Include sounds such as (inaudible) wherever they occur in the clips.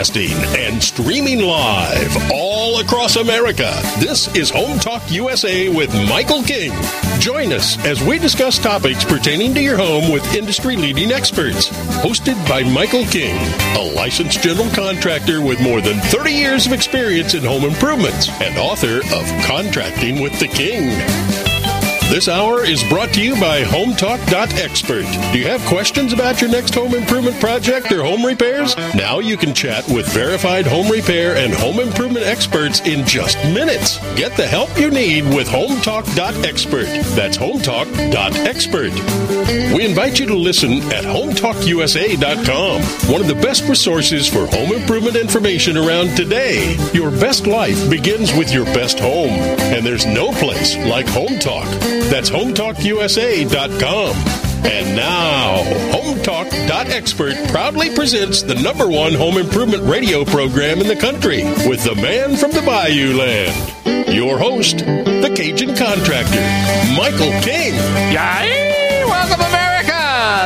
And streaming live all across America. This is Home Talk USA with Michael King. Join us as we discuss topics pertaining to your home with industry leading experts. Hosted by Michael King, a licensed general contractor with more than 30 years of experience in home improvements and author of Contracting with the King. This hour is brought to you by HomeTalk.expert. Do you have questions about your next home improvement project or home repairs? Now you can chat with verified home repair and home improvement experts in just minutes. Get the help you need with HomeTalk.expert. That's HomeTalk.expert. We invite you to listen at HomeTalkUSA.com, one of the best resources for home improvement information around today. Your best life begins with your best home, and there's no place like Home Talk. That's HomeTalkUSA.com. And now, HomeTalk.expert proudly presents the number one home improvement radio program in the country with the man from the Bayou Land. Your host, the Cajun contractor, Michael King. Yay! Welcome, America!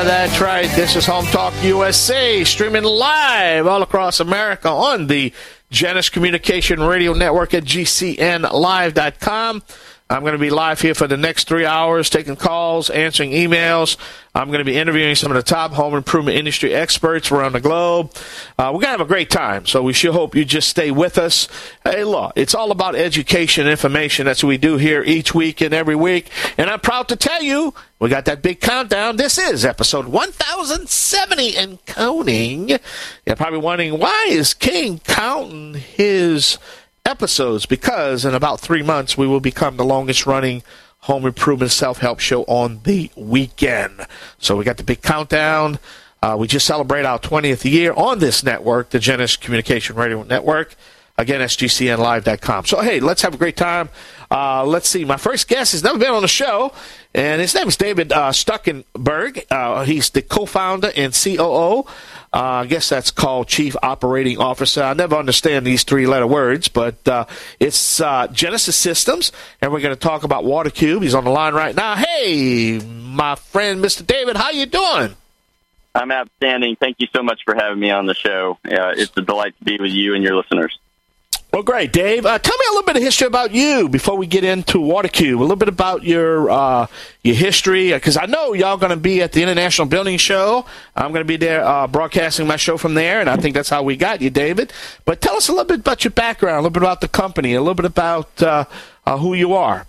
That's right. This is Home Talk USA, streaming live all across America on the Genesis Communication Radio Network at GCNLive.com. I'm going to be live here for the next three hours, taking calls, answering emails. I'm going to be interviewing some of the top home improvement industry experts around the globe. Uh, we're going to have a great time, so we sure hope you just stay with us. Hey, look, it's all about education and information. That's what we do here each week and every week. And I'm proud to tell you, we got that big countdown. This is episode 1070 and counting. You're probably wondering, why is King counting his episodes because in about three months we will become the longest running home improvement self help show on the weekend. So we got the big countdown. Uh, we just celebrate our 20th year on this network, the Genesis Communication Radio Network. Again, SGCNLive.com. So, hey, let's have a great time. Uh, let's see. My first guest has never been on the show, and his name is David uh, Stuckenberg. Uh, he's the co founder and COO uh, I guess that's called Chief Operating Officer. I never understand these three letter words, but uh, it's uh, Genesis Systems, and we're going to talk about WaterCube. He's on the line right now. Hey, my friend, Mr. David, how you doing? I'm outstanding. Thank you so much for having me on the show. it's a delight to be with you and your listeners. Well, great, Dave. Uh, tell me a little bit of history about you before we get into WaterCube. A little bit about your uh, your history, because uh, I know y'all going to be at the International Building Show. I'm going to be there uh, broadcasting my show from there, and I think that's how we got you, David. But tell us a little bit about your background, a little bit about the company, a little bit about uh, uh, who you are.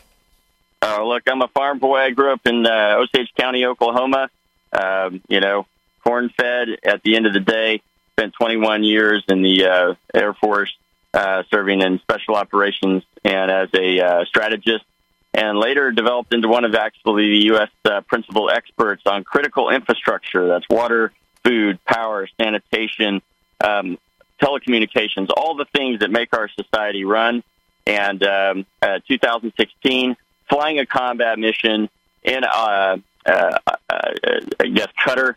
look, I'm a farm boy. I grew up in Osage County, Oklahoma. Um, you know, corn fed. At the end of the day, spent 21 years in the Air Force uh, serving in special operations and as a uh, strategist, and later developed into one of actually the U.S. Uh, principal experts on critical infrastructure. That's water, food, power, sanitation, um, telecommunications, all the things that make our society run. And um, uh, 2016, flying a combat mission in, uh, uh, I guess, Qatar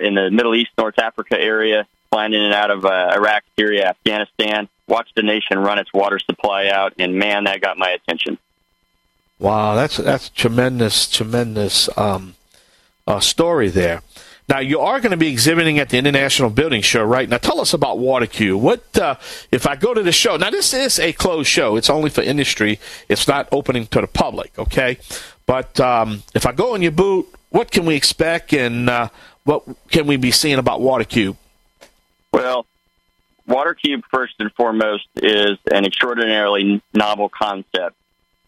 in the Middle East, North Africa area, flying in and out of Iraq, Syria, Afghanistan watched the nation run its water supply out, and man, that got my attention. Wow, that's that's tremendous, tremendous um, uh, story there. Now you are going to be exhibiting at the International Building Show, right? Now tell us about WaterCube. What uh, if I go to the show? Now this is a closed show; it's only for industry. It's not opening to the public, okay? But um, if I go in your booth, what can we expect, and uh, what can we be seeing about WaterCube? Well, WaterCube, first and foremost, is an extraordinarily novel concept.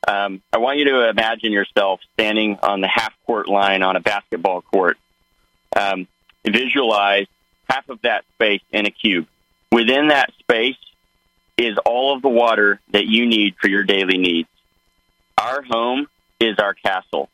Um, I want you to imagine yourself standing on the half court line on a basketball court. Um, visualize half of that space in a cube. Within that space is all of the water that you need for your daily needs. Our home is our castle.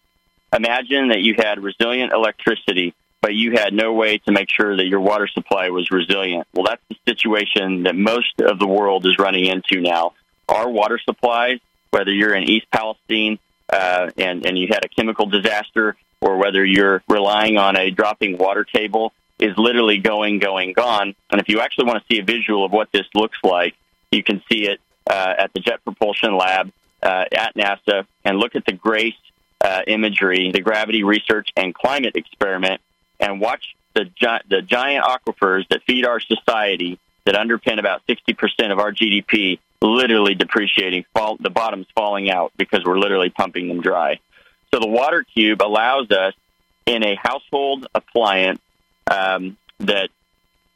Imagine that you had resilient electricity but you had no way to make sure that your water supply was resilient. Well, that's the situation that most of the world is running into now. Our water supplies whether you're in East Palestine uh, and and you had a chemical disaster, or whether you're relying on a dropping water table, is literally going, going, gone. And if you actually want to see a visual of what this looks like, you can see it uh, at the Jet Propulsion Lab uh, at NASA, and look at the GRACE uh, imagery, the Gravity Research and Climate Experiment, and watch the gi- the giant aquifers that feed our society that underpin about 60% of our GDP literally depreciating, fall, the bottom's falling out because we're literally pumping them dry. So the water cube allows us in a household appliance um, that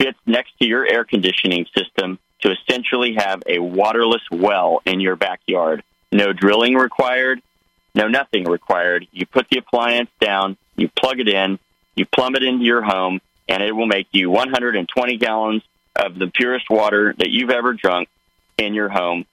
fits next to your air conditioning system to essentially have a waterless well in your backyard. No drilling required, no nothing required. You put the appliance down, you plug it in, you plumb it into your home, and it will make you 120 gallons of the purest water that you've ever drunk in your home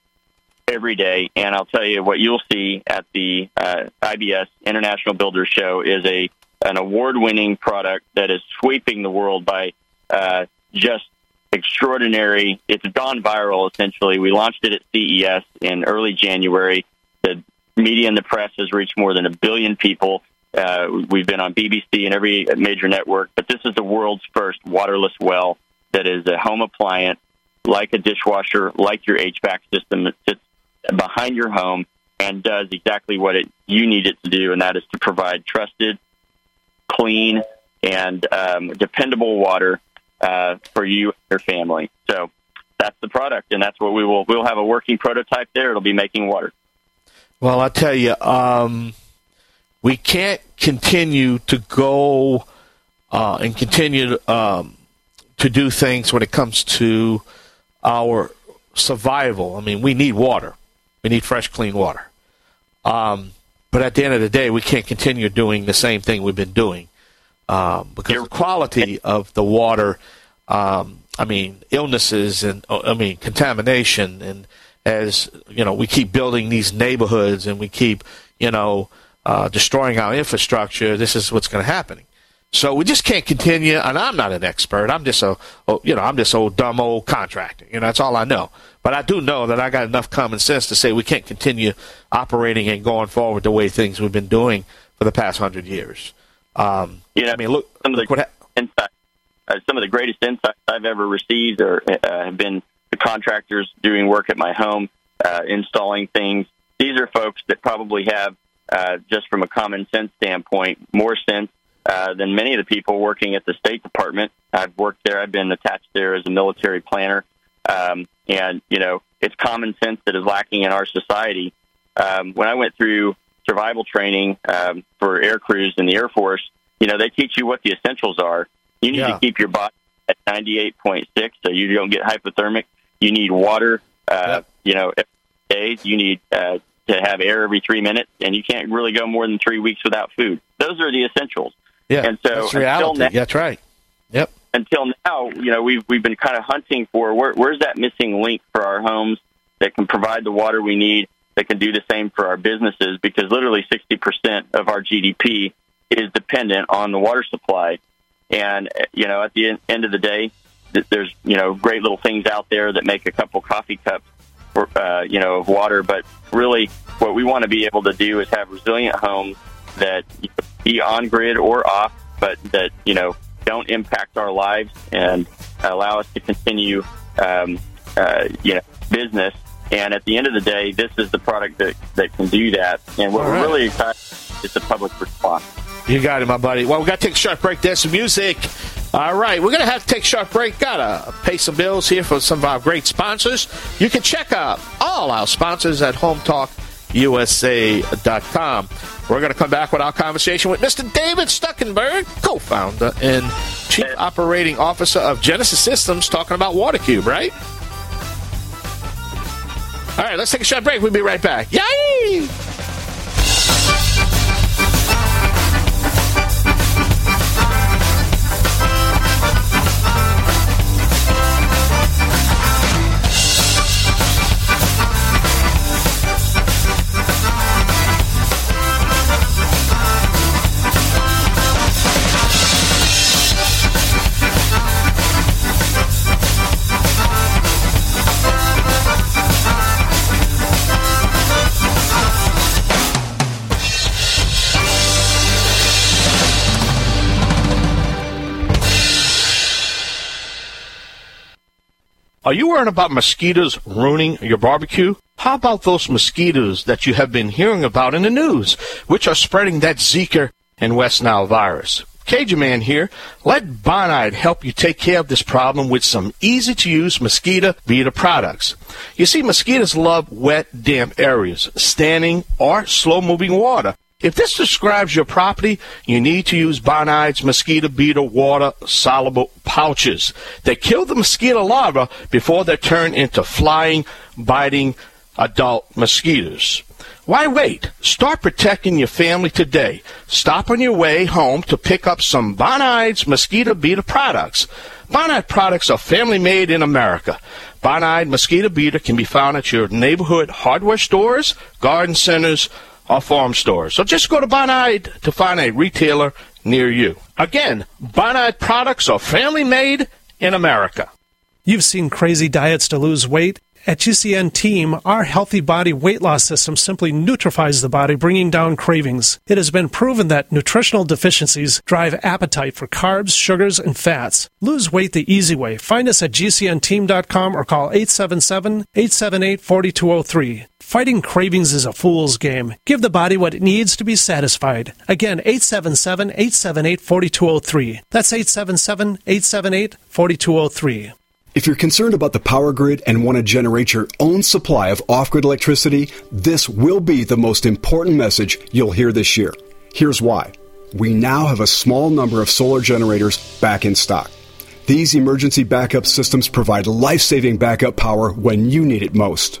every day. And I'll tell you what you'll see at the uh, IBS International Builders Show is a an award-winning product that is sweeping the world by uh, just extraordinary. It's gone viral essentially. We launched it at CES in early January. The media and the press has reached more than a billion people. Uh, we've been on BBC and every major network, but this is the world's first waterless well that is a home appliance, like a dishwasher, like your HVAC system that sits behind your home and does exactly what it you need it to do, and that is to provide trusted, clean, and um, dependable water uh, for you and your family. So that's the product, and that's what we will. We'll have a working prototype there. It'll be making water. Well, I tell you, um, we can't continue to go uh, and continue um, to do things when it comes to our survival. I mean, we need water. We need fresh, clean water. Um, but at the end of the day, we can't continue doing the same thing we've been doing um, because the quality of the water. Um, I mean, illnesses and I mean contamination, and as you know, we keep building these neighborhoods and we keep you know uh, destroying our infrastructure. This is what's going to happen. So we just can't continue. And I'm not an expert. I'm just a, you know, I'm just old dumb old contractor. You know, that's all I know. But I do know that I got enough common sense to say we can't continue operating and going forward the way things we've been doing for the past hundred years. Um, you know, I mean, look, some of the ha- insight, uh, some of the greatest insights I've ever received are, uh, have been the contractors doing work at my home, uh, installing things. These are folks that probably have, uh, just from a common sense standpoint, more sense uh, than many of the people working at the State Department. I've worked there. I've been attached there as a military planner, um, and you know it's common sense that is lacking in our society. Um, when I went through survival training um, for air crews in the Air Force, you know they teach you what the essentials are. You need Yeah. to keep your body at 98.6 so you don't get hypothermic. You need water. Uh, You know, every day you need uh, to have air every three minutes, and you can't really go more than three weeks without food. Those are the essentials. yeah, and so that's until reality. now- that's right. Yep. until now, you know, we've we've been kind of hunting for where, where's that missing link for our homes that can provide the water we need, that can do the same for our businesses, because literally 60% of our GDP is dependent on the water supply. And you know, at the end of the day, there's you know great little things out there that make a couple coffee cups, uh, you know, of water. But really, what we want to be able to do is have resilient homes that be on grid or off, but that you know don't impact our lives and allow us to continue, um, uh, you know, business. And at the end of the day, this is the product that, that can do that. And what we're really excited is a public response. You got it, my buddy. Well, we got to take a short break. There's some music. All right, we're going to have to take a short break. Got to pay some bills here for some of our great sponsors. You can check out all our sponsors at HomeTalkUSA.com. We're going to come back with our conversation with Mr. David Stuckenberg, co founder and chief operating officer of Genesis Systems, talking about WaterCube, right? All right, let's take a short break. We'll be right back. Yay! Are you worried about mosquitoes ruining your barbecue? How about those mosquitoes that you have been hearing about in the news, which are spreading that Zika and West Nile virus? Cajun Man here. Let Bonide help you take care of this problem with some easy to use mosquito beater products. You see, mosquitoes love wet, damp areas, standing or slow moving water. If this describes your property, you need to use Bonide's mosquito beater water soluble pouches. They kill the mosquito larvae before they turn into flying, biting adult mosquitoes. Why wait? Start protecting your family today. Stop on your way home to pick up some Bonide's mosquito beater products. Bonide products are family made in America. Bonide mosquito beater can be found at your neighborhood hardware stores, garden centers, or farm stores. So just go to Bonide to find a retailer near you. Again, Bonide products are family made in America. You've seen crazy diets to lose weight. At GCN Team, our healthy body weight loss system simply neutralizes the body, bringing down cravings. It has been proven that nutritional deficiencies drive appetite for carbs, sugars, and fats. Lose weight the easy way. Find us at gcnteam.com or call 877-878-4203. Fighting cravings is a fool's game. Give the body what it needs to be satisfied. Again, 877-878-4203. That's 877-878-4203. If you're concerned about the power grid and want to generate your own supply of off grid electricity, this will be the most important message you'll hear this year. Here's why. We now have a small number of solar generators back in stock. These emergency backup systems provide life saving backup power when you need it most.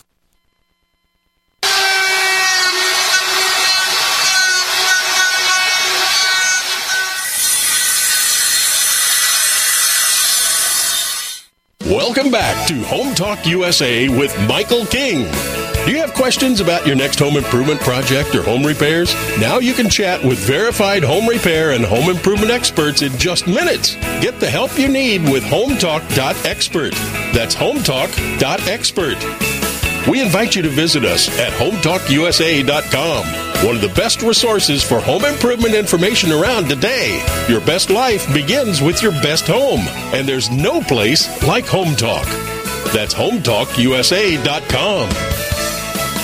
Back to Home Talk USA with Michael King. Do you have questions about your next home improvement project or home repairs? Now you can chat with verified home repair and home improvement experts in just minutes. Get the help you need with HomeTalk.expert. That's HomeTalk.expert. We invite you to visit us at HomeTalkUSA.com, one of the best resources for home improvement information around today. Your best life begins with your best home, and there's no place like Home Talk. That's HomeTalkUSA.com.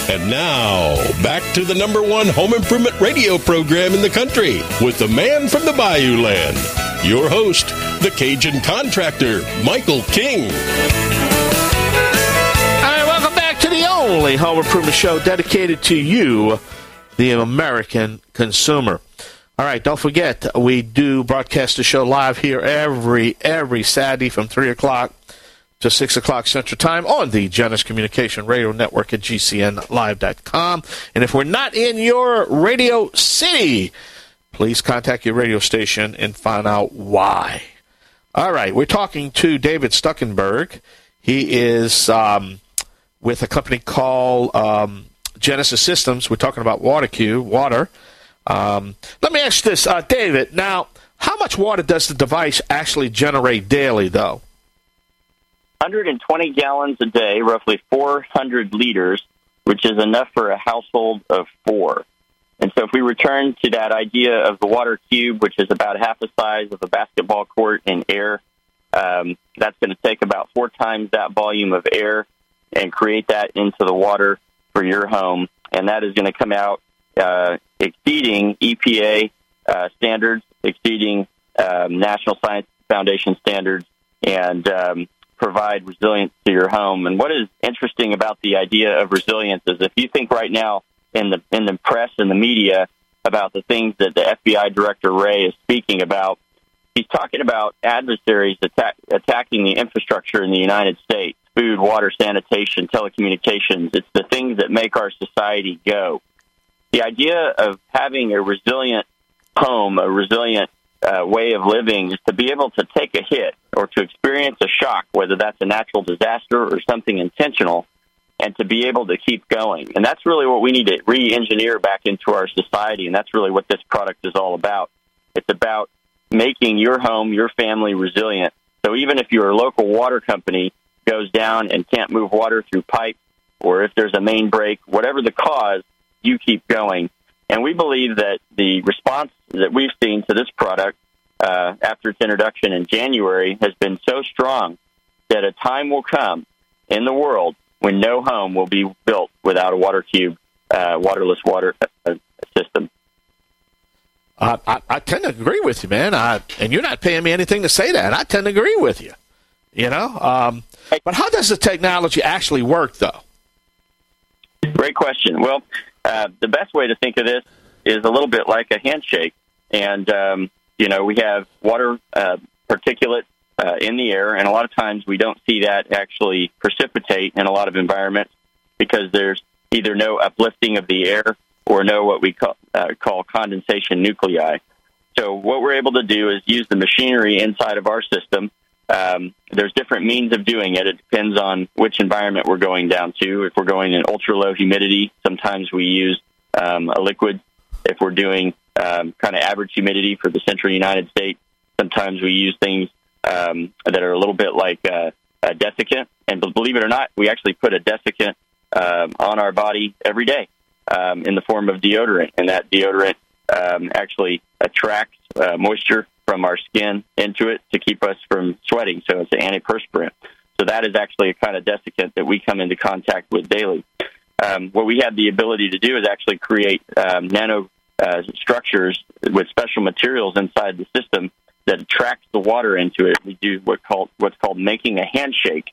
And now, back to the number one home improvement radio program in the country with the man from the Bayou Land, your host, the Cajun contractor, Michael King. Only home improvement show dedicated to you, the American consumer. All right, don't forget we do broadcast the show live here every every Saturday from three o'clock to six o'clock Central Time on the Genesis Communication Radio Network at GCNLive.com. And if we're not in your radio city, please contact your radio station and find out why. All right, we're talking to David Stuckenberg. He is um, with a company called um, Genesis Systems. We're talking about WaterCube, water. Um, let me ask this, uh, David. Now, how much water does the device actually generate daily, though? 120 gallons a day, roughly 400 liters, which is enough for a household of four. And so, if we return to that idea of the water cube, which is about half the size of a basketball court in air, um, that's going to take about four times that volume of air and create that into the water for your home. And that is going to come out uh, exceeding EPA uh, standards, exceeding um, National Science Foundation standards, and um, provide resilience to your home. And what is interesting about the idea of resilience is if you think right now in the in the press and the media about the things that the FBI director Wray is speaking about, he's talking about adversaries attack, attacking the infrastructure in the United States food, water, sanitation, telecommunications. It's the things that make our society go the idea of having a resilient home, a resilient uh, way of living, is to be able to take a hit or to experience a shock, whether that's a natural disaster or something intentional, and to be able to keep going. And that's really what we need to re engineer back into our society. And that's really what this product is all about. It's about making your home, your family resilient. So even if you're a local water company goes down and can't move water through pipe, or if there's a main break, whatever the cause, you keep going. And we believe that the response that we've seen to this product uh, after its introduction in January has been so strong that a time will come in the world when no home will be built without a water cube, uh, waterless water uh, system. Uh, I, I tend to agree with you, man. I, and you're not paying me anything to say that. I tend to agree with you. You know, um, but how does the technology actually work, though? Great question. Well, uh, the best way to think of this is a little bit like a handshake. And, um, you know, we have water uh, particulate uh, in the air, and a lot of times we don't see that actually precipitate in a lot of environments because there's either no uplifting of the air or no what we call, uh, call condensation nuclei. So what we're able to do is use the machinery inside of our system. Um, there's different means of doing it. It depends on which environment we're going down to. If we're going in ultra low humidity, sometimes we use um, a liquid. If we're doing um, kind of average humidity for the central United States, sometimes we use things um, that are a little bit like uh, a desiccant. And believe it or not, we actually put a desiccant um, on our body every day um, in the form of deodorant, and that deodorant actually attracts uh, moisture from our skin into it to keep us from sweating. So it's an antiperspirant. So that is actually a kind of desiccant that we come into contact with daily. Um, what we have the ability to do is actually create um, nano uh, structures with special materials inside the system that attracts the water into it. We do what called what's called making a handshake,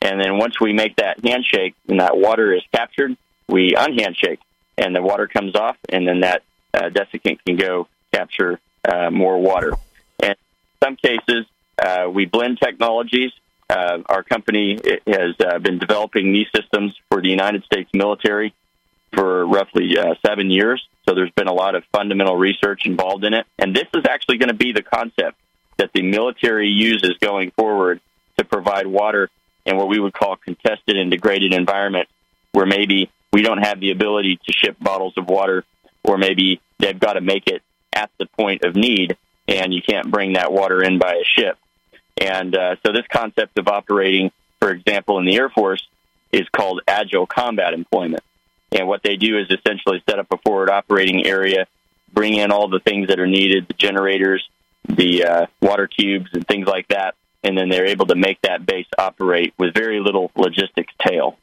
and then once we make that handshake and that water is captured, we unhandshake, and the water comes off, and then that uh, desiccant can go capture uh, more water. And in some cases, uh, we blend technologies. Uh, our company has uh, been developing these systems for the United States military for roughly uh, seven years. So there's been a lot of fundamental research involved in it. And this is actually going to be the concept that the military uses going forward to provide water in what we would call contested and degraded environments where maybe we don't have the ability to ship bottles of water or maybe they've got to make it at the point of need, and you can't bring that water in by a ship. And uh, so, this concept of operating, for example, in the Air Force, is called agile combat employment. And what they do is essentially set up a forward operating area, bring in all the things that are needed, the generators, the uh, water cubes, and things like that, and then they're able to make that base operate with very little logistics tail.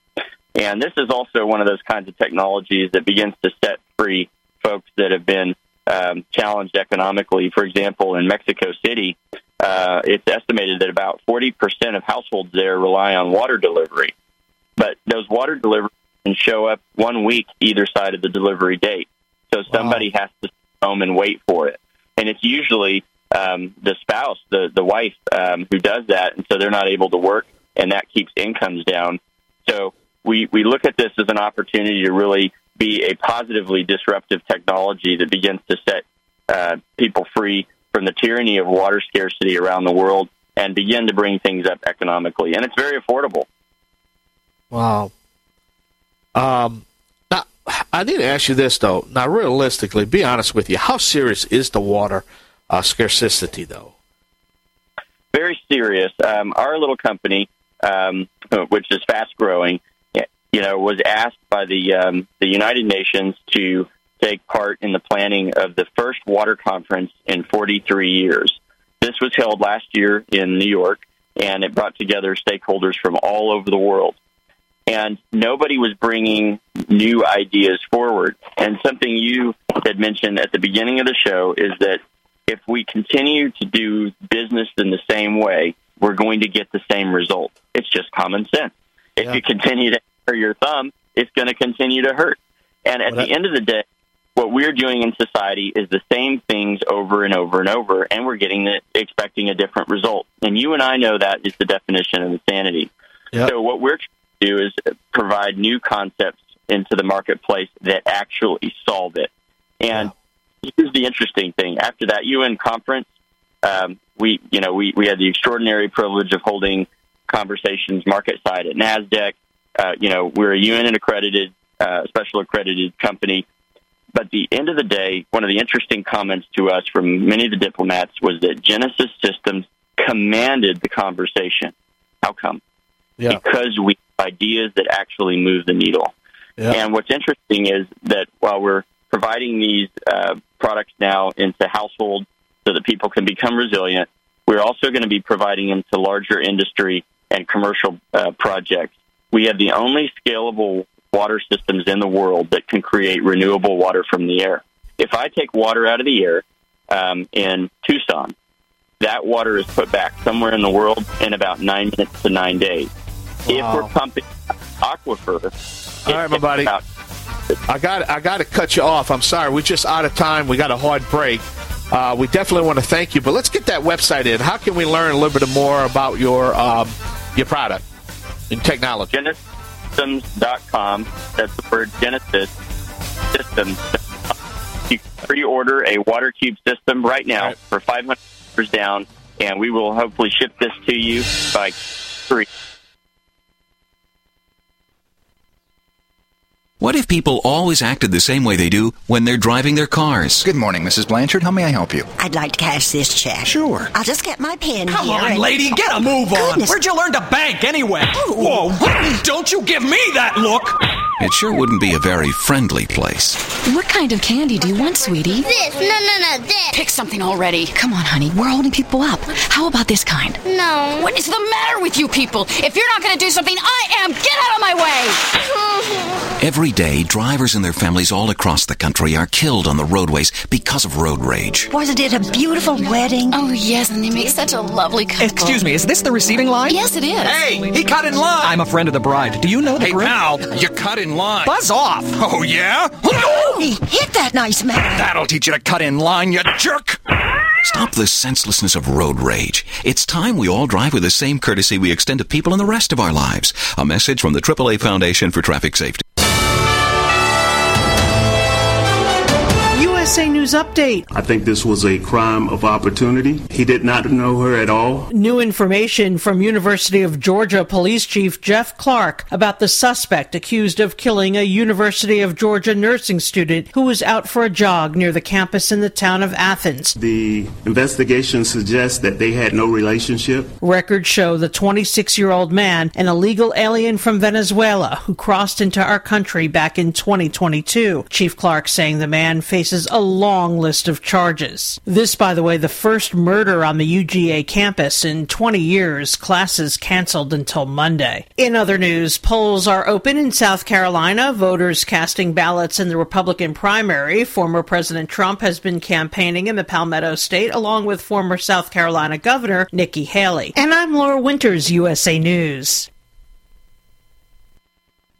And this is also one of those kinds of technologies that begins to set free folks that have been um, challenged economically. For example, in Mexico City, uh, it's estimated that about 40% of households there rely on water delivery. But those water deliveries and show up one week either side of the delivery date. So somebody wow. has to home and wait for it, and it's usually um, the spouse, the the wife, um, who does that, and so they're not able to work, and that keeps incomes down. So we we look at this as an opportunity to really be a positively disruptive technology that begins to set uh, people free from the tyranny of water scarcity around the world and begin to bring things up economically. And it's very affordable. Wow. Um, now, I need to ask you this, though. Now, realistically, be honest with you. How serious is the water uh, scarcity, though? Very serious. Um, our little company, um, which is fast growing, you know, was asked by the um, the United Nations to take part in the planning of the first water conference in 43 years. This was held last year in New York, and it brought together stakeholders from all over the world. And nobody was bringing new ideas forward. And something you had mentioned at the beginning of the show is that if we continue to do business in the same way, we're going to get the same result. It's just common sense. If yeah. you continue to your thumb, it's going to continue to hurt. And at well, the end of the day, what we're doing in society is the same things over and over and over, and we're getting the, expecting a different result. And you and I know that is the definition of insanity. Yep. So what we're trying to do is provide new concepts into the marketplace that actually solve it. And here's the interesting thing: after that UN conference, um, we you know we we had the extraordinary privilege of holding conversations market side at Nasdaq uh, you know, we're a UN accredited, uh, special accredited company. But at the end of the day, one of the interesting comments to us from many of the diplomats was that Genesis Systems commanded the conversation. How come? Yeah. Because we have ideas that actually move the needle. Yeah. And what's interesting is that while we're providing these uh, products now into households so that people can become resilient, we're also going to be providing them to larger industry and commercial uh, projects we have the only scalable water systems in the world that can create renewable water from the air. If I take water out of the air um, in Tucson, that water is put back somewhere in the world in about nine minutes to nine days. Wow. If we're pumping aquifer, all right, my buddy. About- I got I got to cut you off. I'm sorry. We're just out of time. We got a hard break. Uh, we definitely want to thank you, but let's get that website in. How can we learn a little bit more about your um, your product? In technology. GenesisSystems.com. That's the word Genesis Systems. You can pre-order a water cube system right now right. for five hundred dollars down, and we will hopefully ship this to you by three. What if people always acted the same way they do when they're driving their cars? Good morning, Mrs. Blanchard. How may I help you? I'd like to cash this check. Sure. I'll just get my pen Come here. on, and... lady, get a move on. Goodness. Where'd you learn to bank anyway? Ooh. Whoa, don't you give me that look. It sure wouldn't be a very friendly place. What kind of candy do you want, sweetie? This. No, no, no, this. Pick something already. Come on, honey. We're holding people up. How about this kind? No. What is the matter with you people? If you're not going to do something, I am. Get out of my way. Every day, drivers and their families all across the country are killed on the roadways because of road rage. Wasn't it a beautiful wedding? Oh, yes, and they make such a lovely couple. Excuse me, is this the receiving line? Yes, it is. Hey, he cut in line. I'm a friend of the bride. Do you know the Hey, groom? pal, you cut in line. Buzz off. Oh, yeah? No! He hit that nice man. That'll teach you to cut in line, you jerk. Stop the senselessness of road rage. It's time we all drive with the same courtesy we extend to people in the rest of our lives. A message from the AAA Foundation for Traffic Safety. USA News Update. I think this was a crime of opportunity. He did not know her at all. New information from University of Georgia Police Chief Jeff Clark about the suspect accused of killing a University of Georgia nursing student who was out for a jog near the campus in the town of Athens. The investigation suggests that they had no relationship. Records show the 26 year old man, an illegal alien from Venezuela who crossed into our country back in 2022. Chief Clark saying the man faces a long list of charges. This, by the way, the first murder on the UGA campus in 20 years. Classes canceled until Monday. In other news, polls are open in South Carolina. Voters casting ballots in the Republican primary. Former President Trump has been campaigning in the Palmetto State along with former South Carolina Governor Nikki Haley. And I'm Laura Winters, USA News.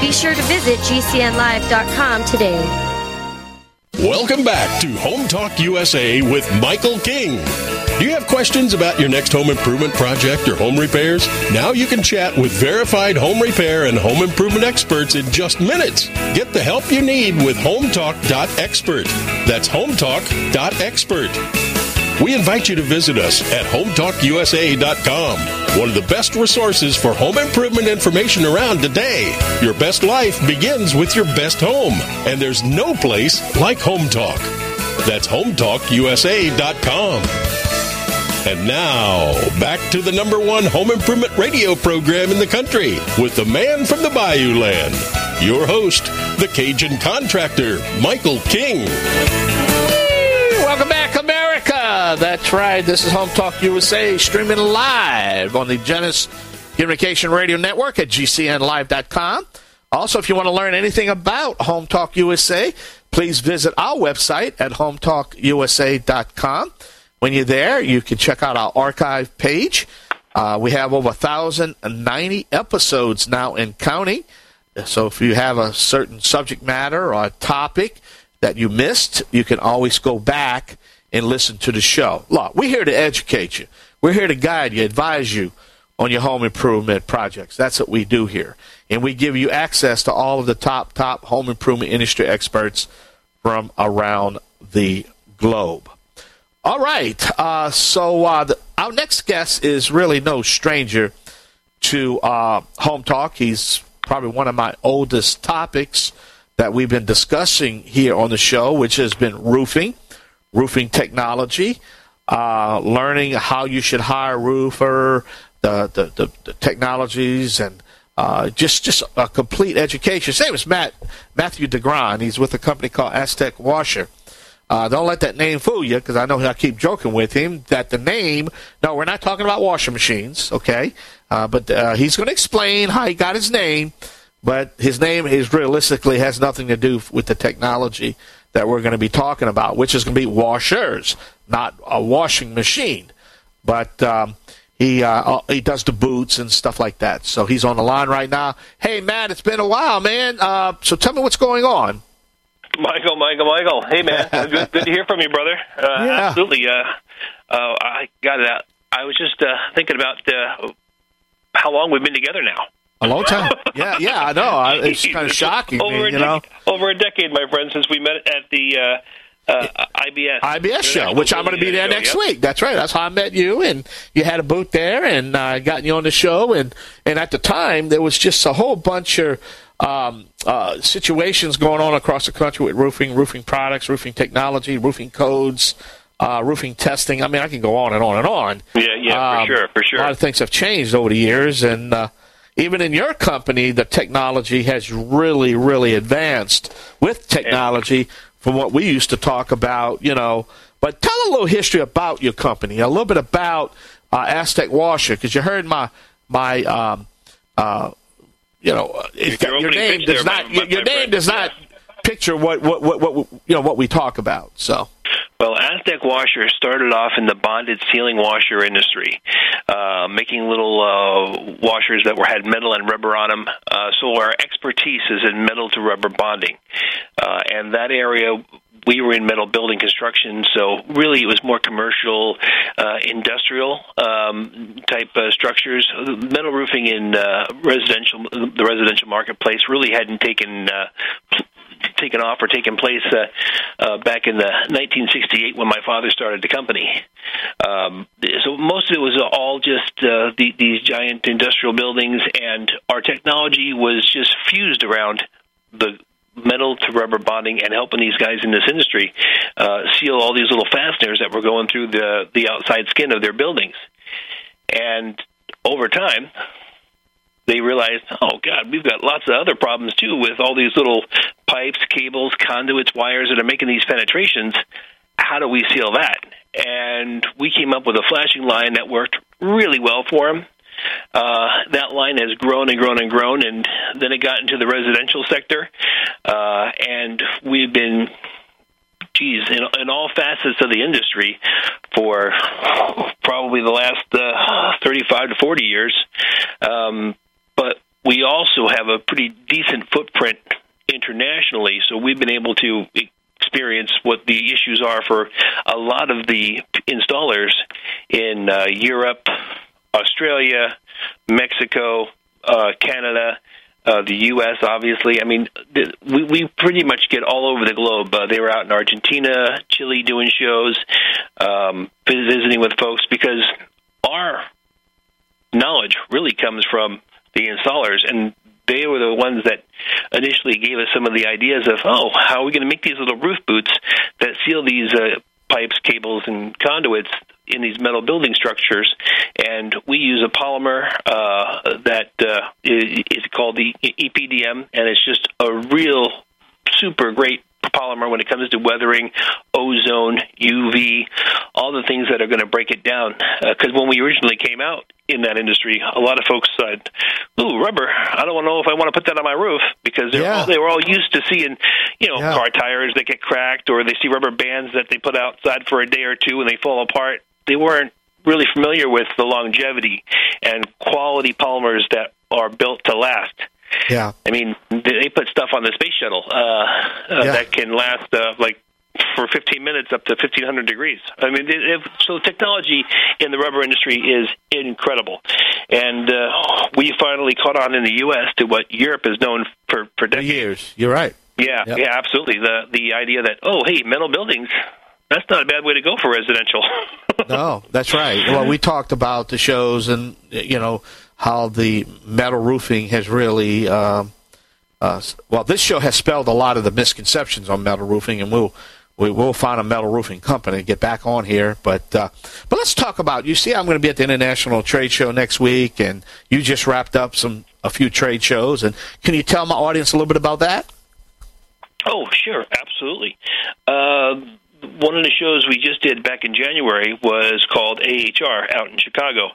Be sure to visit GCNlive.com today. Welcome back to Home Talk USA with Michael King. Do you have questions about your next home improvement project or home repairs? Now you can chat with verified home repair and home improvement experts in just minutes. Get the help you need with HomeTalk.expert. That's HomeTalk.expert. We invite you to visit us at HomeTalkUSA.com, one of the best resources for home improvement information around today. Your best life begins with your best home, and there's no place like Home Talk. That's HomeTalkUSA.com. And now, back to the number one home improvement radio program in the country with the man from the Bayou Land, your host, the Cajun contractor, Michael King. That's right. This is Home Talk USA, streaming live on the Genesis Communication Radio Network at GCNlive.com. Also, if you want to learn anything about Home Talk USA, please visit our website at HomeTalkUSA.com. When you're there, you can check out our archive page. Uh, we have over 1,090 episodes now in counting. So if you have a certain subject matter or a topic that you missed, you can always go back and listen to the show. Look, we're here to educate you. We're here to guide you, advise you on your home improvement projects. That's what we do here. And we give you access to all of the top, top home improvement industry experts from around the globe. All right. Uh, so uh, the, our next guest is really no stranger to uh, Home Talk. He's probably one of my oldest topics that we've been discussing here on the show, which has been roofing, roofing technology, uh, learning how you should hire a roofer, the, the, the, the technologies, and uh, just just a complete education. Same as Matt Matthew DeGron. He's with a company called Aztec Washer. Uh, don't let that name fool you, because I know I keep joking with him that the name. No, we're not talking about washing machines, okay? Uh, but uh, he's going to explain how he got his name. But his name is realistically has nothing to do with the technology that we're going to be talking about, which is going to be washers, not a washing machine. But um, he uh, he does the boots and stuff like that. So he's on the line right now. Hey, Matt, it's been a while, man. Uh, so tell me what's going on. Michael, Michael, Michael. Hey, man. (laughs) good, good to hear from you, brother. Uh, Yeah. Absolutely. Uh, uh, I got it out. I was just uh, thinking about uh, how long we've been together now. A long time. yeah, yeah, I know. I, it's kind of (laughs) shocking, over me, a you know. over a decade, my friend, since we met at the uh, uh, IBS IBS show, which I'm going to be there Show, next yep. week. That's right. That's how I met you, and you had a booth there, and I uh, got you on the show. And and at the time, there was just a whole bunch of um, uh, situations going on across the country with roofing, roofing products, roofing technology, roofing codes. Uh, roofing testing. I mean, I can go on and on and on. Yeah, yeah, Um, for sure, for sure. A lot of things have changed over the years, and uh, even in your company, the technology has really, really advanced with technology from what we used to talk about. You know, but tell a little history about your company, a little bit about uh, Aztec Washer, because you heard my my um, uh, you know it, Your your name does there, not my- your, your my name friend. does not picture what, what what what you know what we talk about. So. Well, Aztec Washer started off in the bonded sealing washer industry, uh, making little uh, washers that were had metal and rubber on them. Uh, so our expertise is in metal to rubber bonding, uh, and that area we were in metal building construction, so really it was more commercial, uh, industrial um, type uh, structures. Metal roofing in uh, residential, the residential marketplace really hadn't taken. Taken off or taken place uh, uh, back in the 1968 when my father started the company. Um, so most of it was all just uh, the, these giant industrial buildings, and our technology was just fused around the metal to rubber bonding and helping these guys in this industry uh, seal all these little fasteners that were going through the the outside skin of their buildings. And over time, they realized, (laughs) oh God, we've got lots of other problems too with all these little pipes, cables, conduits, wires that are making these penetrations. How do we seal that? And we came up with a flashing line that worked really well for them. Uh, that line has grown and grown and grown, and then it got into the residential sector, uh, and we've been geez, in, in all facets of the industry for probably the last uh, 35 to 40 years. Um, but we also have a pretty decent footprint internationally, so we've been able to experience what the issues are for a lot of the installers in uh, Europe, Australia, Mexico, uh, Canada, uh, the U.S. Obviously, I mean, th- we we pretty much get all over the globe. Uh, they were out in Argentina, Chile, doing shows, um, visiting with folks because our knowledge really comes from the installers, and they were the ones that initially gave us some of the ideas of, oh, how are we going to make these little roof boots that seal these uh, pipes, cables, and conduits in these metal building structures, and we use a polymer uh, that uh, is, called the EPDM, and it's just a real super great polymer when it comes to weathering, ozone, UV, all the things that are going to break it down. Because uh, when we originally came out in that industry, a lot of folks said, "Ooh, rubber! I don't know if I want to put that on my roof," because they're Yeah. all, they were all used to seeing, you know, Yeah. car tires that get cracked, or they see rubber bands that they put outside for a day or two and they fall apart. They weren't really familiar with the longevity and quality polymers that are built to last. Yeah. I mean, they put stuff on the space shuttle uh, uh, Yeah. that can last uh, like for 15 minutes up to 1500 degrees. I mean, so technology in the rubber industry is incredible, and uh, we finally caught on in the U.S. to what Europe has known for for decades. years. You're right. Yeah, Yep. yeah, absolutely. The the idea that oh, hey, metal buildings. That's not a bad way to go for residential. (laughs) no, that's right. Well, we talked about the shows and you know how the metal roofing has really. Um, uh, well, this show has spelled a lot of the misconceptions on metal roofing, and we'll we will find a metal roofing company and get back on here. But uh, but let's talk about. You see, I'm going to be at the International Trade Show next week, and you just wrapped up some a few trade shows. And can you tell my audience a little bit about that? Oh, sure, absolutely. Uh, one of the shows we just did back in January was called AHR out in Chicago.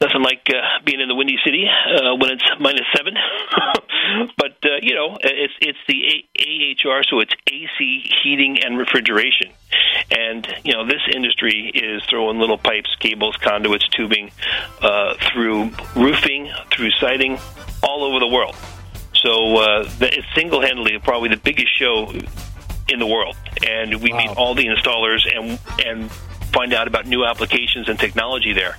Nothing like uh, being in the Windy City uh, when it's minus seven, (laughs) but uh, you know it's it's the AHR, so it's AC heating and refrigeration. And you know this industry is throwing little pipes, cables, conduits, tubing uh, through roofing, through siding, all over the world. So uh, it's single-handedly probably the biggest show in the world, and we meet all the installers and and find out about new applications and technology there,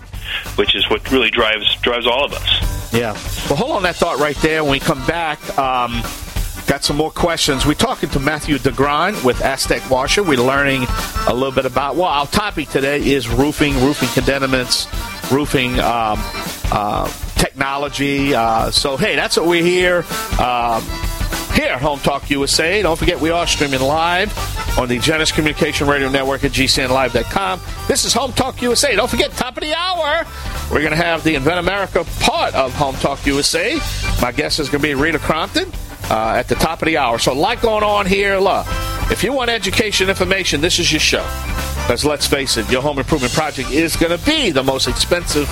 which is what really drives drives all of us. Yeah. Well, hold on that thought right there. When we come back, um, got some more questions. We're talking to Matthew DeGrine with Aztec Washer. We're learning a little bit about, well, our topic today is roofing, roofing condemnaments, roofing um, uh, technology. Uh, so, hey, that's what we're here. Um, here at Home Talk USA. Don't forget, we are streaming live on the Genesis Communication Radio Network at gcnlive.com. This is Home Talk USA. Don't forget, top of the hour, we're going to have the Event America part of Home Talk USA. My guest is going to be Rita Crompton uh, at the top of the hour. So, a lot going on here. Look, if you want education information, this is your show. Because let's face it, your home improvement project is going to be the most expensive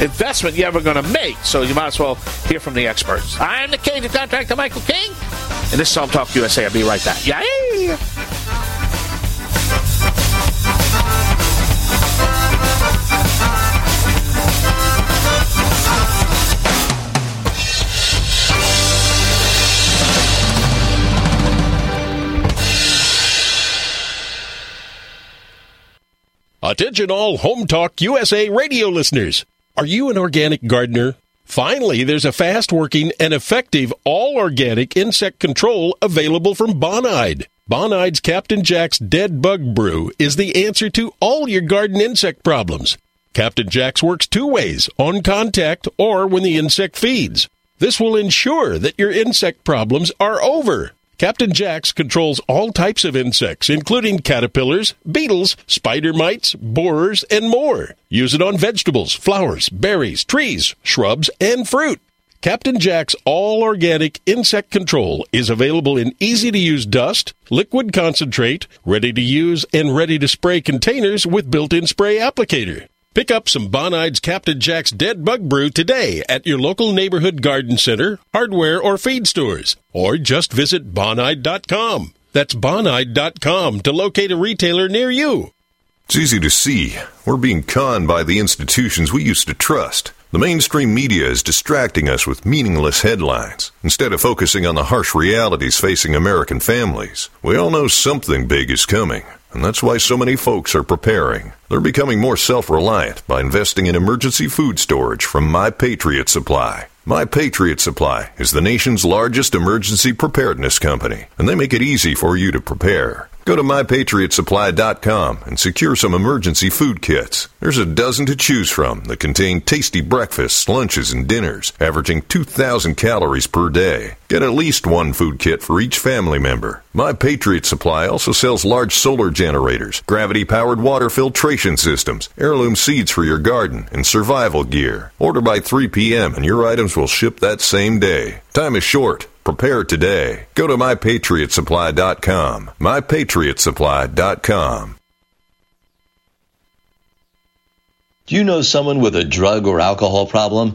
investment you're ever going to make. So you might as well hear from the experts. I'm the Cajun contractor, Michael King, and this is Home Talk USA. I'll be right back. Yeah. Attention all Home Talk USA radio listeners. Are you an organic gardener? Finally, there's a fast working and effective all organic insect control available from Bonide. Bonide's Captain Jack's Dead Bug Brew is the answer to all your garden insect problems. Captain Jack's works two ways on contact or when the insect feeds. This will ensure that your insect problems are over. Captain Jack's controls all types of insects, including caterpillars, beetles, spider mites, borers, and more. Use it on vegetables, flowers, berries, trees, shrubs, and fruit. Captain Jack's all organic insect control is available in easy to use dust, liquid concentrate, ready to use, and ready to spray containers with built in spray applicator. Pick up some Bonide's Captain Jack's Dead Bug Brew today at your local neighborhood garden center, hardware, or feed stores. Or just visit Bonide.com. That's Bonide.com to locate a retailer near you. It's easy to see. We're being conned by the institutions we used to trust. The mainstream media is distracting us with meaningless headlines instead of focusing on the harsh realities facing American families. We all know something big is coming, and that's why so many folks are preparing. They're becoming more self reliant by investing in emergency food storage from My Patriot Supply. My Patriot Supply is the nation's largest emergency preparedness company, and they make it easy for you to prepare. Go to mypatriotsupply.com and secure some emergency food kits. There's a dozen to choose from that contain tasty breakfasts, lunches, and dinners, averaging 2,000 calories per day. Get at least one food kit for each family member. My Patriot Supply also sells large solar generators, gravity powered water filtration systems, heirloom seeds for your garden, and survival gear. Order by 3 p.m. and your items will ship that same day. Time is short. Prepare today. Go to mypatriotsupply.com. Mypatriotsupply.com. Do you know someone with a drug or alcohol problem?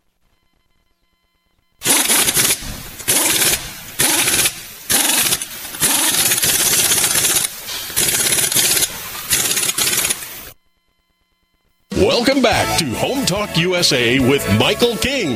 Welcome back to Home Talk USA with Michael King.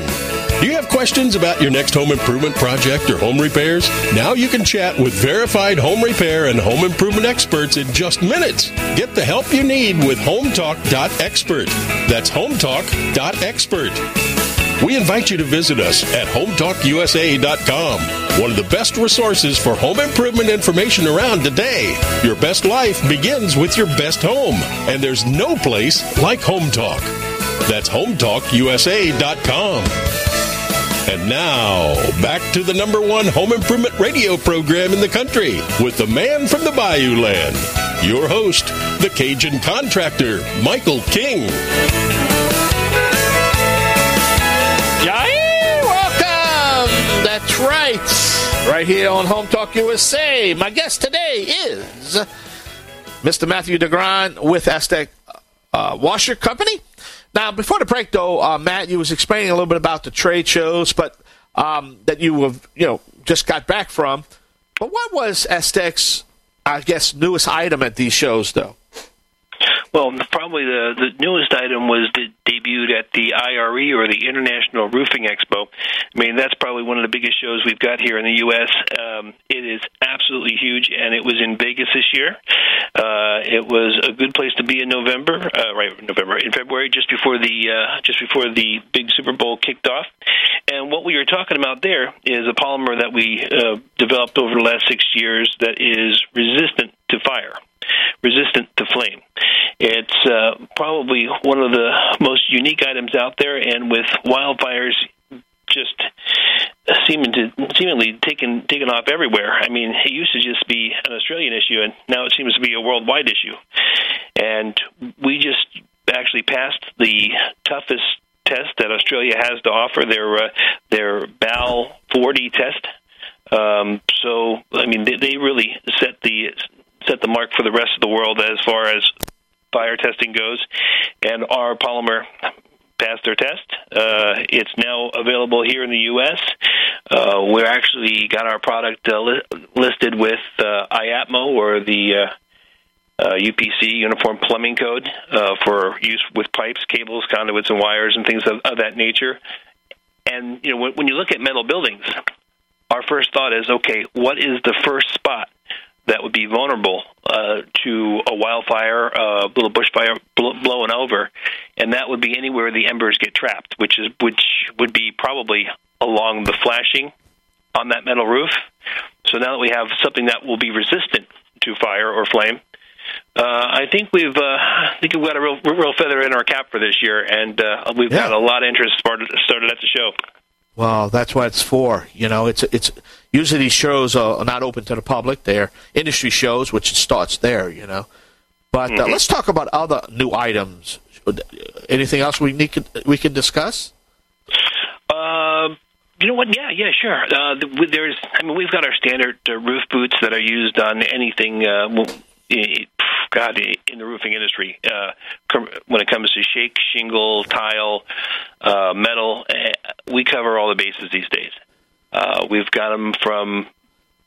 Do you have questions about your next home improvement project or home repairs? Now you can chat with verified home repair and home improvement experts in just minutes. Get the help you need with HomeTalk.expert. That's HomeTalk.expert. We invite you to visit us at HomeTalkUSA.com, one of the best resources for home improvement information around today. Your best life begins with your best home, and there's no place like Home Talk. That's HomeTalkUSA.com. And now, back to the number one home improvement radio program in the country with the man from the Bayou Land, your host, the Cajun contractor, Michael King. That's right. Right here on Home Talk USA. My guest today is Mr. Matthew DeGrand with Aztec uh, Washer Company. Now, before the break, though, uh, Matt, you was explaining a little bit about the trade shows, but um, that you have, you know, just got back from. But what was Aztec's, I guess, newest item at these shows, though? Well, probably the, the newest item was that debuted at the IRE or the International Roofing Expo. I mean, that's probably one of the biggest shows we've got here in the U.S. Um, it is absolutely huge, and it was in Vegas this year. Uh, it was a good place to be in November, uh, right? November, in February, just before the uh, just before the big Super Bowl kicked off. And what we were talking about there is a polymer that we uh, developed over the last six years that is resistant to fire resistant to flame. It's uh, probably one of the most unique items out there, and with wildfires just seeming to seemingly taken taken off everywhere. I mean, it used to just be an Australian issue, and now it seems to be a worldwide issue. And we just actually passed the toughest test that Australia has to offer their uh, their BAL 40 test. Um, so, I mean, they, they really set mark for the rest of the world as far as fire testing goes, and our polymer passed their test. Uh, it's now available here in the U.S. Uh, we're actually got our product uh, li- listed with uh, IAPMO or the uh, uh, UPC Uniform Plumbing Code uh, for use with pipes, cables, conduits, and wires, and things of, of that nature. And you know, when, when you look at metal buildings, our first thought is, okay, what is the first spot that would be vulnerable uh, to a wildfire, a uh, little bushfire bl- blowing over, and that would be anywhere the embers get trapped, which is which would be probably along the flashing on that metal roof. So now that we have something that will be resistant to fire or flame, uh, I think we've uh, I think we've got a real real feather in our cap for this year, and uh, we've yeah. got a lot of interest started started at the show. Well, that's what it's for. You know, it's it's usually these shows are not open to the public. They're industry shows, which starts there. You know, but uh, mm-hmm. let's talk about other new items. Anything else we need we can discuss? Uh, you know what? Yeah, yeah, sure. Uh, there's, I mean, we've got our standard uh, roof boots that are used on anything. Uh, God, in the roofing industry, uh, when it comes to shake, shingle, tile, uh, metal, eh, we cover all the bases these days. Uh, we've got them from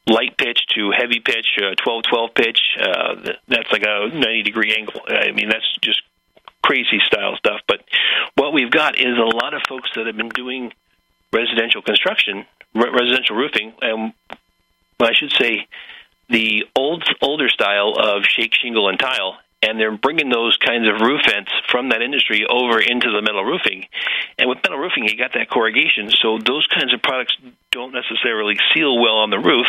light pitch to heavy pitch, uh, 12 12 pitch. Uh, that's like a 90 degree angle. I mean, that's just crazy style stuff. But what we've got is a lot of folks that have been doing residential construction, re- residential roofing, and I should say the old older style of shake, shingle, and tile, and they're bringing those kinds of roof vents from that industry over into the metal roofing. And with metal roofing, you got that corrugation, so those kinds of products don't necessarily seal well on the roof.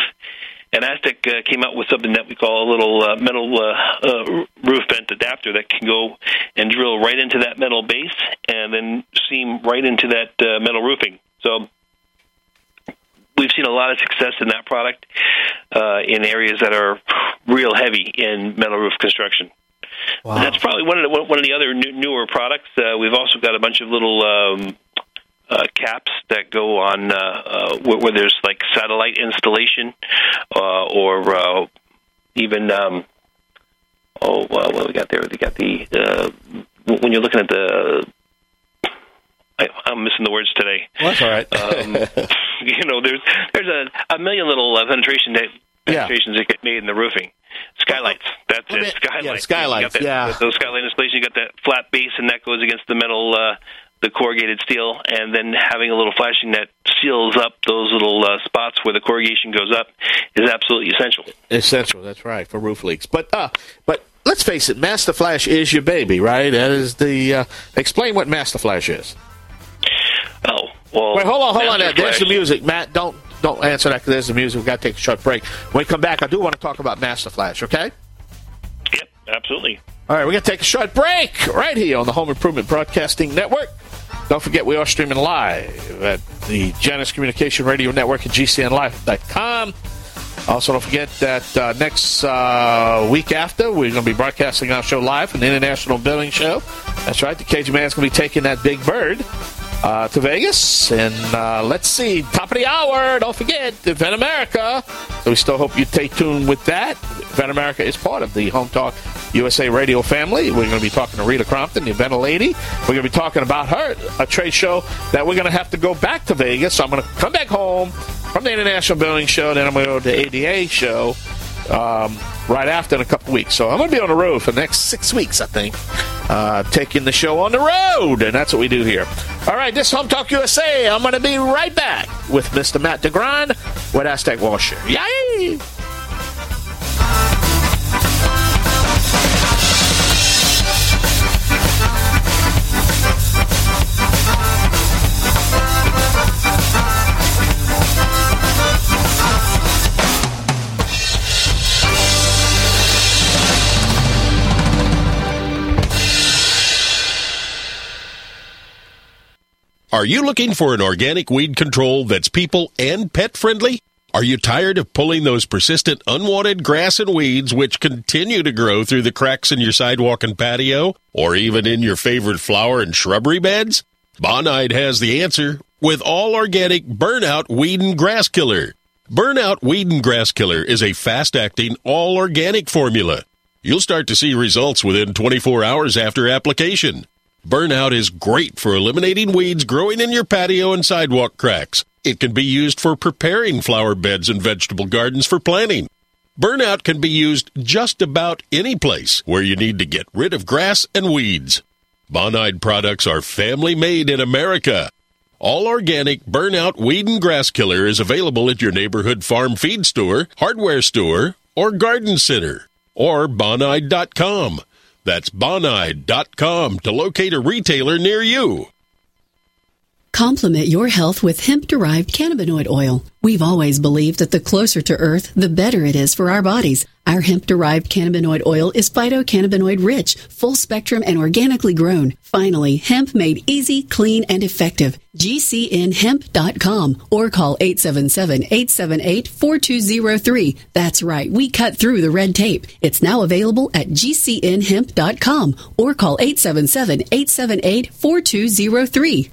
And Aztec uh, came out with something that we call a little uh, metal uh, uh, roof vent adapter that can go and drill right into that metal base and then seam right into that uh, metal roofing. So we've seen a lot of success in that product uh, in areas that are real heavy in metal roof construction. Wow. that's probably one of the one of the other new, newer products. Uh, we've also got a bunch of little um, uh, caps that go on uh, uh, where, where there's like satellite installation uh, or uh, even um, oh well, what we got there? We got the uh, when you're looking at the I, I'm missing the words today. Well, that's all right. um, (laughs) you know, there's there's a, a million little uh, penetration penetrations yeah. that get made in the roofing. Skylights. That's it. Skylights. Yeah, skylights. That, yeah. Those skylight installations. You got that flat base, and that goes against the metal, uh, the corrugated steel, and then having a little flashing that seals up those little uh, spots where the corrugation goes up is absolutely essential. Essential. That's right for roof leaks. But uh, but let's face it, Master Flash is your baby, right? That is the. Uh, explain what Master Flash is. Oh well. Wait, hold on, hold Master on. There's the music, Matt. Don't don't answer that because there's the music. We've got to take a short break. When we come back, I do want to talk about Master Flash, okay? Yep, absolutely. All right, we're going to take a short break right here on the Home Improvement Broadcasting Network. Don't forget, we are streaming live at the Genesis Communication Radio Network at GCNLive.com. Also, don't forget that uh, next uh, week after, we're going to be broadcasting our show live, an international building show. That's right, the Cajun Man's going to be taking that big bird uh, to Vegas. And uh, let's see, top of the hour, don't forget, Event America. So we still hope you stay tuned with that. Event America is part of the Home Talk USA radio family. We're going to be talking to Rita Crompton, the event lady. We're going to be talking about her, a trade show that we're going to have to go back to Vegas. So I'm going to come back home from the International Building Show, then I'm going to go to the ADA show um, right after in a couple weeks. So I'm going to be on the road for the next six weeks, I think, uh, taking the show on the road, and that's what we do here. All right, this Home Talk USA. I'm going to be right back with Mr. Matt DeGrand with Aztec Washer. Yay! Are you looking for an organic weed control that's people and pet friendly? Are you tired of pulling those persistent unwanted grass and weeds which continue to grow through the cracks in your sidewalk and patio, or even in your favorite flower and shrubbery beds? Bonide has the answer with all organic Burnout Weed and Grass Killer. Burnout Weed and Grass Killer is a fast acting, all organic formula. You'll start to see results within 24 hours after application. Burnout is great for eliminating weeds growing in your patio and sidewalk cracks. It can be used for preparing flower beds and vegetable gardens for planting. Burnout can be used just about any place where you need to get rid of grass and weeds. Bonide products are family made in America. All organic Burnout Weed and Grass Killer is available at your neighborhood farm feed store, hardware store, or garden center, or bonide.com. That's bonide.com to locate a retailer near you. Complement your health with hemp derived cannabinoid oil. We've always believed that the closer to Earth, the better it is for our bodies. Our hemp derived cannabinoid oil is phytocannabinoid rich, full spectrum, and organically grown. Finally, hemp made easy, clean, and effective. GCNhemp.com or call 877 878 4203. That's right, we cut through the red tape. It's now available at GCNhemp.com or call 877 878 4203.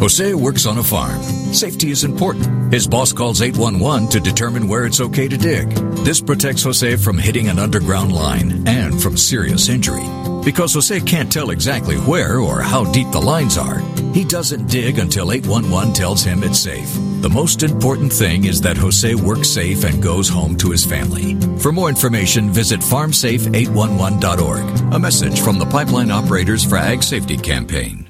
Jose works on a farm. Safety is important. His boss calls 811 to determine where it's okay to dig. This protects Jose from hitting an underground line and from serious injury. Because Jose can't tell exactly where or how deep the lines are, he doesn't dig until 811 tells him it's safe. The most important thing is that Jose works safe and goes home to his family. For more information, visit farmsafe811.org. A message from the Pipeline Operators for Ag Safety Campaign.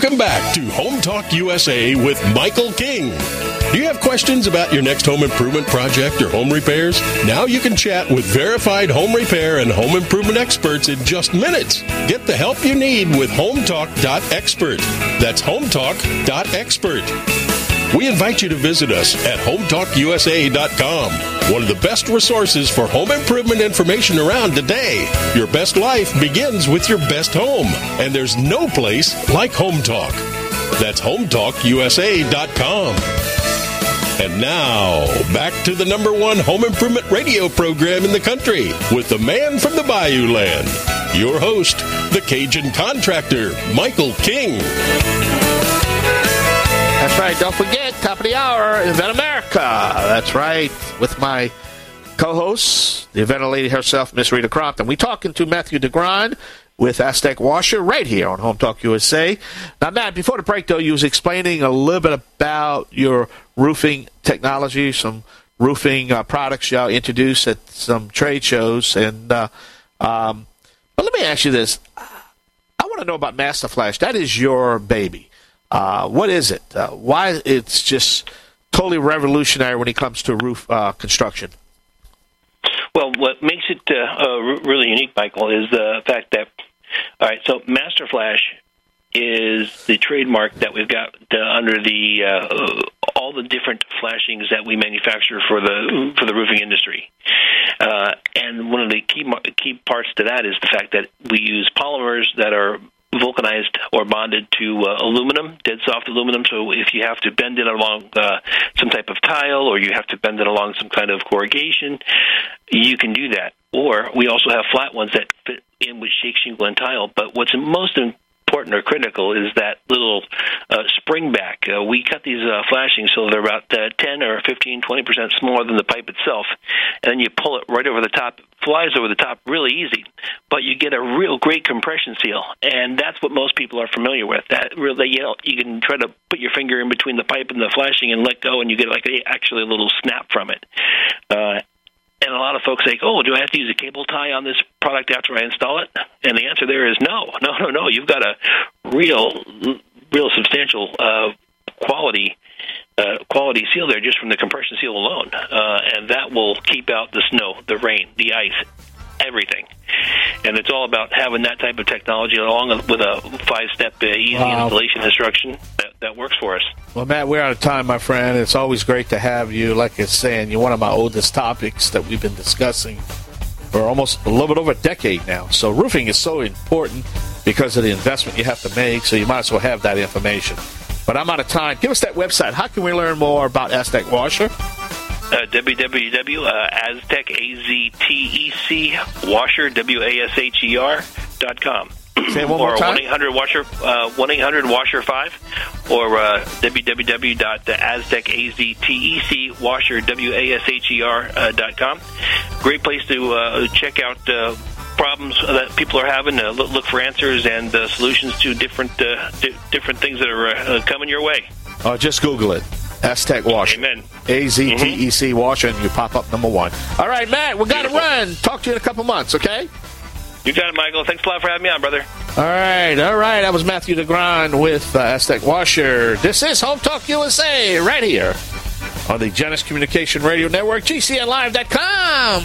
Welcome back to Home Talk USA with Michael King. Do you have questions about your next home improvement project or home repairs? Now you can chat with verified home repair and home improvement experts in just minutes. Get the help you need with HomeTalk.expert. That's HomeTalk.expert. We invite you to visit us at HomeTalkUSA.com, one of the best resources for home improvement information around today. Your best life begins with your best home, and there's no place like Home Talk. That's HomeTalkUSA.com. And now, back to the number one home improvement radio program in the country with the man from the Bayou Land, your host, the Cajun contractor, Michael King. That's right. Don't forget, top of the hour, Event America. That's right. With my co-host, the event lady herself, Miss Rita Crompton. We talking to Matthew DeGrand with Aztec Washer right here on Home Talk USA. Now, Matt, before the break, though, you was explaining a little bit about your roofing technology, some roofing uh, products y'all introduced at some trade shows, and uh, um, but let me ask you this: I want to know about Master Flash. That is your baby. Uh, what is it? Uh, why it's just totally revolutionary when it comes to roof uh, construction? Well, what makes it uh, really unique, Michael, is the fact that all right. So Master Flash is the trademark that we've got uh, under the uh, all the different flashings that we manufacture for the for the roofing industry. Uh, and one of the key key parts to that is the fact that we use polymers that are vulcanized or bonded to uh, aluminum, dead soft aluminum. So if you have to bend it along uh, some type of tile or you have to bend it along some kind of corrugation, you can do that. Or we also have flat ones that fit in with shake shingle and tile. But what's most important or critical is that little uh, spring back. Uh, we cut these uh, flashings so they're about uh, 10 or 15, 20 percent smaller than the pipe itself, and then you pull it right over the top. Flies over the top really easy, but you get a real great compression seal, and that's what most people are familiar with. That really, you know, you can try to put your finger in between the pipe and the flashing and let go, and you get like a, actually a little snap from it. Uh, and a lot of folks say, "Oh, do I have to use a cable tie on this product after I install it?" And the answer there is no, (laughs) no, no, no. You've got a real, real substantial uh, quality uh, quality seal there just from the compression seal alone, uh, and that will keep out the snow, the rain, the ice, everything. And it's all about having that type of technology along with a five-step uh, easy Wow. installation instruction that, that works for us. Well, Matt, we're out of time, my friend. It's always great to have you. Like I was saying, you're one of my oldest topics that we've been discussing for almost a little bit over a decade now. So roofing is so important because of the investment you have to make. So you might as well have that information. But I'm out of time. Give us that website. How can we learn more about Aztec Washer? Uh, www. Uh, Aztec A Z T E C Washer W A S H E R dot com. Say it one more or one eight hundred washer uh, one eight hundred washer five or uh, www dot aztec a z t e c washer w a s h e r uh, dot com. Great place to uh, check out uh, problems that people are having. Uh, look, look for answers and uh, solutions to different uh, di- different things that are uh, coming your way. Oh, just Google it. Aztec Washer. Amen. A Z T E C Washer, and you pop up number one. All right, Matt, we got to run. Talk to you in a couple months, okay? You got it, Michael. Thanks a lot for having me on, brother. All right, all right. That was Matthew DeGrand with uh, Aztec Washer. This is Home Talk USA right here on the Genesis Communication Radio Network, GCNLive.com.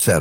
seven.